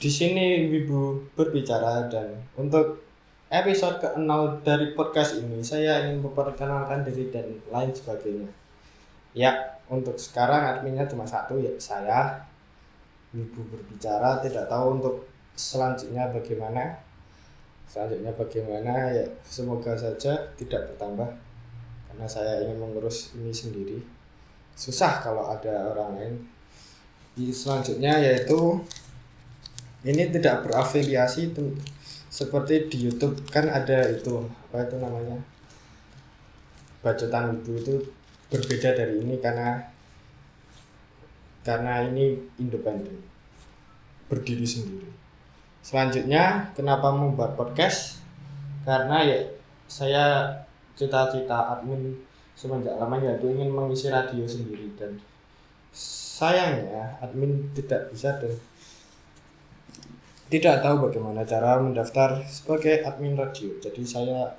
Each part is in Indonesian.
Di sini Wibu berbicara dan untuk episode ke-0 dari podcast ini saya ingin memperkenalkan diri dan lain sebagainya. Ya, untuk sekarang adminnya cuma satu ya saya. Wibu berbicara tidak tahu untuk selanjutnya bagaimana. Selanjutnya bagaimana ya semoga saja tidak bertambah karena saya ingin mengurus ini sendiri. Susah kalau ada orang lain. Di selanjutnya yaitu ini tidak berafiliasi tem- seperti di YouTube kan ada itu apa itu namanya? Bacotan ibu itu berbeda dari ini karena karena ini independen berdiri sendiri. Selanjutnya kenapa membuat podcast? Karena ya saya cita-cita admin semenjak lama yaitu ingin mengisi radio sendiri. Dan sayangnya admin tidak bisa dan tidak tahu bagaimana cara mendaftar sebagai admin radio. Jadi saya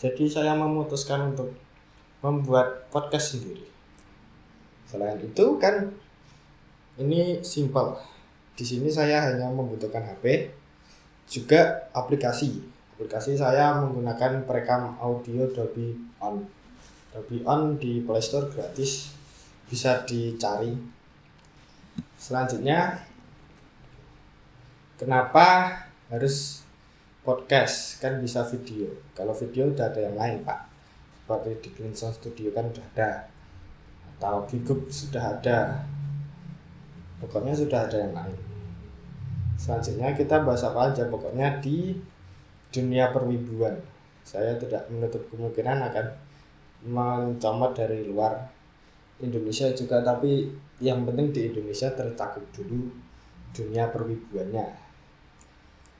jadi saya memutuskan untuk membuat podcast sendiri. Selain itu kan ini simpel. Di sini saya hanya membutuhkan HP juga aplikasi. Aplikasi saya menggunakan perekam audio Dolby On. Dolby On di Play Store gratis bisa dicari. Selanjutnya kenapa harus podcast? Kan bisa video. Kalau video udah ada yang lain pak. Seperti di Clinton Studio kan udah ada. Atau Gigup sudah ada. Pokoknya sudah ada yang lain. Selanjutnya kita bahas apa aja? Pokoknya di dunia perwibuan. Saya tidak menutup kemungkinan akan mencomot dari luar Indonesia juga tapi yang penting di Indonesia tercakup dulu dunia perwibuannya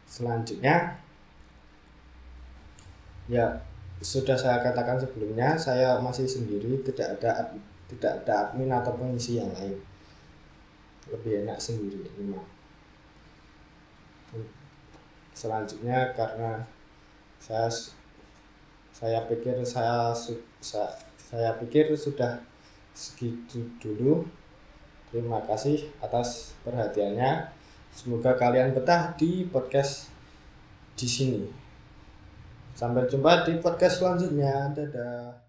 selanjutnya ya sudah saya katakan sebelumnya saya masih sendiri tidak ada ad- tidak ada admin atau pengisi yang lain. Lebih enak sendiri ini selanjutnya karena saya saya pikir saya saya, saya pikir sudah segitu dulu. Terima kasih atas perhatiannya Semoga kalian betah di podcast di sini. Sampai jumpa di podcast selanjutnya. Dadah.